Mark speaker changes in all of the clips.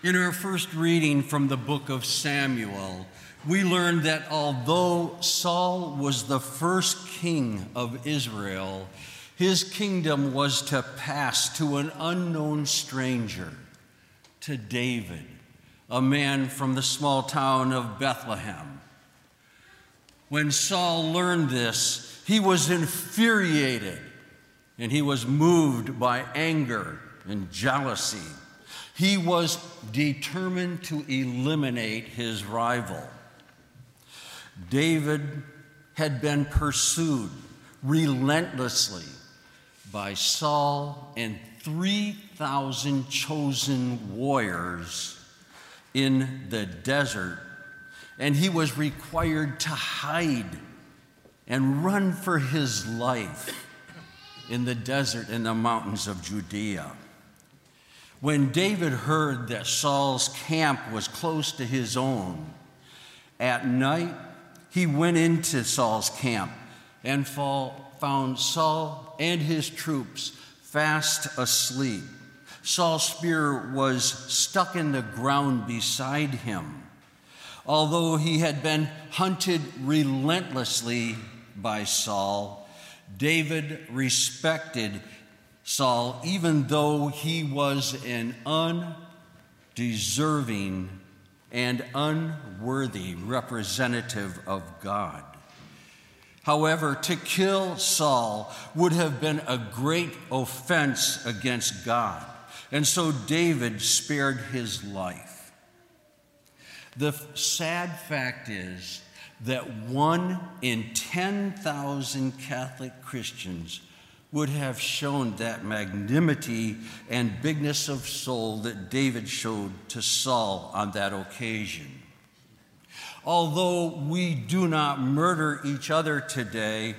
Speaker 1: In our first reading from the book of Samuel, we learn that although Saul was the first king of Israel, his kingdom was to pass to an unknown stranger, to David, a man from the small town of Bethlehem. When Saul learned this, he was infuriated and he was moved by anger and jealousy. He was determined to eliminate his rival. David had been pursued relentlessly by Saul and 3,000 chosen warriors in the desert, and he was required to hide and run for his life in the desert in the mountains of Judea. When David heard that Saul's camp was close to his own, at night he went into Saul's camp and found Saul and his troops fast asleep. Saul's spear was stuck in the ground beside him. Although he had been hunted relentlessly by Saul, David respected Saul even though he was an undeserving and unworthy representative of God. However, to kill Saul would have been a great offense against God, and so David spared his life. The sad fact is that one in 10,000 Catholic Christians would have shown that magnanimity and bigness of soul that David showed to Saul on that occasion. Although we do not murder each other today,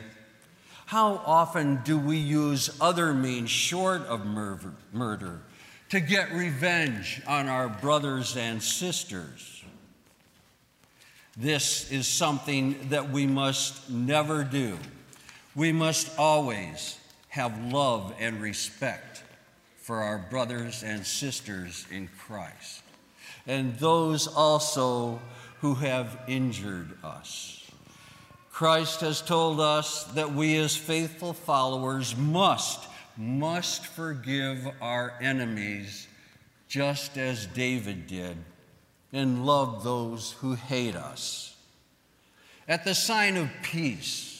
Speaker 1: how often do we use other means short of murder to get revenge on our brothers and sisters? This is something that we must never do. We must always have love and respect for our brothers and sisters in Christ, and those also who have injured us. Christ has told us that we, as faithful followers, must, must forgive our enemies just as David did and love those who hate us. At the sign of peace,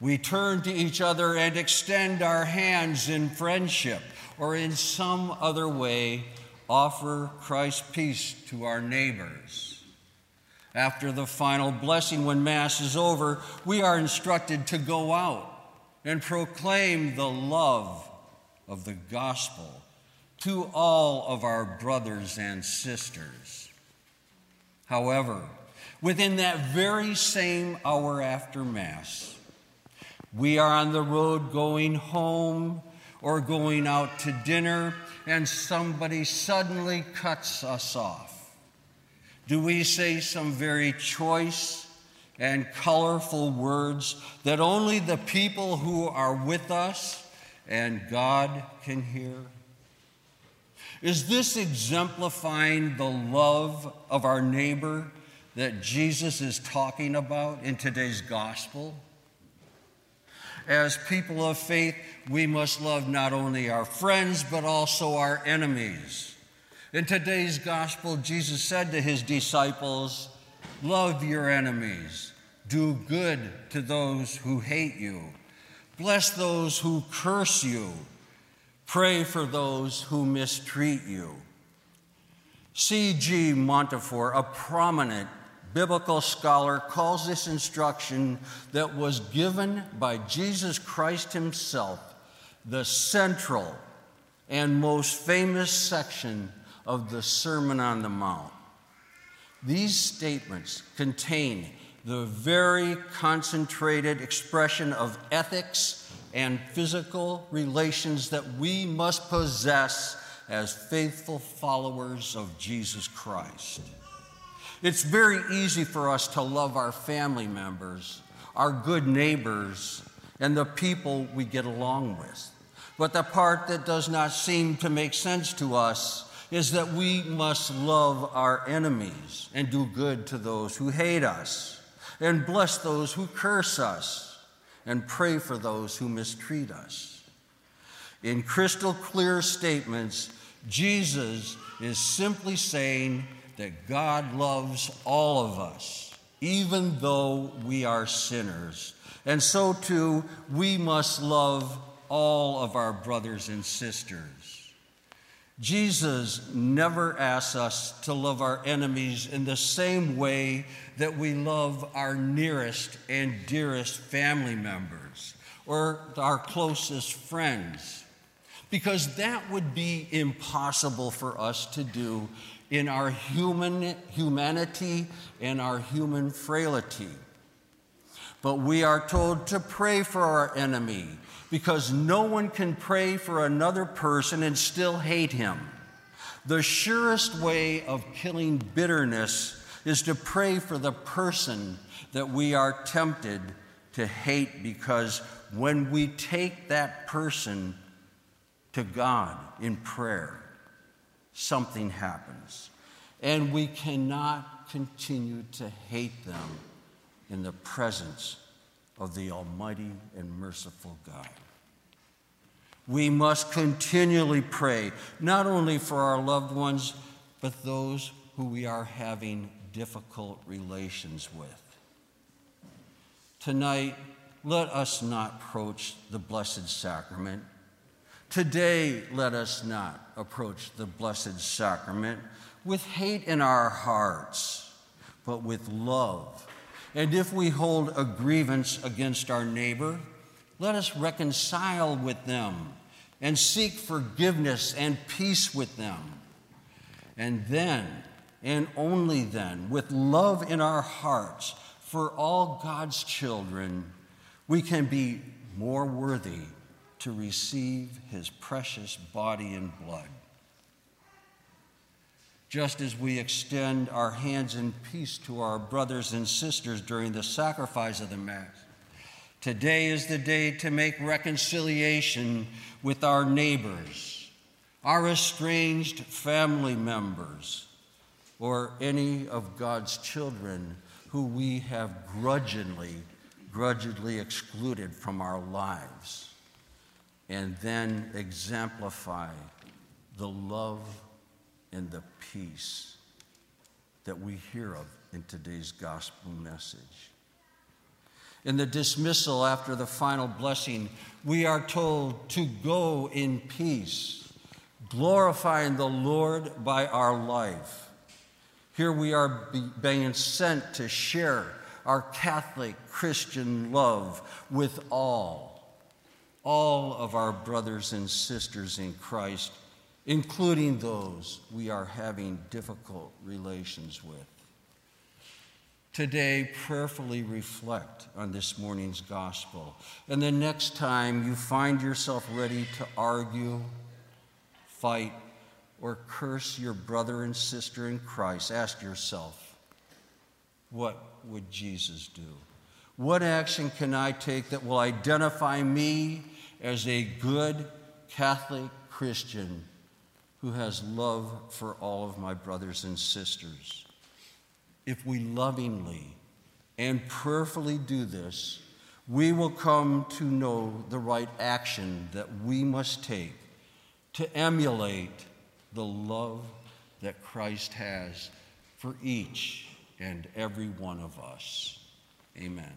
Speaker 1: we turn to each other and extend our hands in friendship or in some other way offer Christ's peace to our neighbors. After the final blessing, when Mass is over, we are instructed to go out and proclaim the love of the gospel to all of our brothers and sisters. However, within that very same hour after Mass, we are on the road going home or going out to dinner, and somebody suddenly cuts us off. Do we say some very choice and colorful words that only the people who are with us and God can hear? Is this exemplifying the love of our neighbor that Jesus is talking about in today's gospel? As people of faith, we must love not only our friends, but also our enemies. In today's gospel, Jesus said to his disciples, Love your enemies, do good to those who hate you, bless those who curse you, pray for those who mistreat you. C.G. Montefiore, a prominent biblical scholar calls this instruction that was given by Jesus Christ himself the central and most famous section of the Sermon on the Mount. These statements contain the very concentrated expression of ethics and physical relations that we must possess as faithful followers of Jesus Christ. It's very easy for us to love our family members, our good neighbors, and the people we get along with. But the part that does not seem to make sense to us is that we must love our enemies and do good to those who hate us, and bless those who curse us, and pray for those who mistreat us. In crystal clear statements, Jesus is simply saying that God loves all of us, even though we are sinners. And so too, we must love all of our brothers and sisters. Jesus never asks us to love our enemies in the same way that we love our nearest and dearest family members or our closest friends, because that would be impossible for us to do in our human humanity and our human frailty. But we are told to pray for our enemy because no one can pray for another person and still hate him. The surest way of killing bitterness is to pray for the person that we are tempted to hate because when we take that person to God in prayer, something happens. And we cannot continue to hate them in the presence of the Almighty and merciful God. We must continually pray, not only for our loved ones, but those who we are having difficult relations with. Tonight, let us not approach the Blessed Sacrament. Today, let us not approach the Blessed Sacrament with hate in our hearts, but with love and if we hold a grievance against our neighbor, let us reconcile with them and seek forgiveness and peace with them. And then, and only then, with love in our hearts for all God's children, we can be more worthy to receive his precious body and blood just as we extend our hands in peace to our brothers and sisters during the sacrifice of the Mass. Today is the day to make reconciliation with our neighbors, our estranged family members, or any of God's children who we have grudgingly, grudgingly excluded from our lives, and then exemplify the love and the peace that we hear of in today's gospel message. In the dismissal after the final blessing, we are told to go in peace, glorifying the Lord by our life. Here we are being sent to share our Catholic Christian love with all, all of our brothers and sisters in Christ including those we are having difficult relations with. Today, prayerfully reflect on this morning's gospel. And the next time you find yourself ready to argue, fight, or curse your brother and sister in Christ, ask yourself, what would Jesus do? What action can I take that will identify me as a good Catholic Christian who has love for all of my brothers and sisters. If we lovingly and prayerfully do this, we will come to know the right action that we must take to emulate the love that Christ has for each and every one of us. Amen.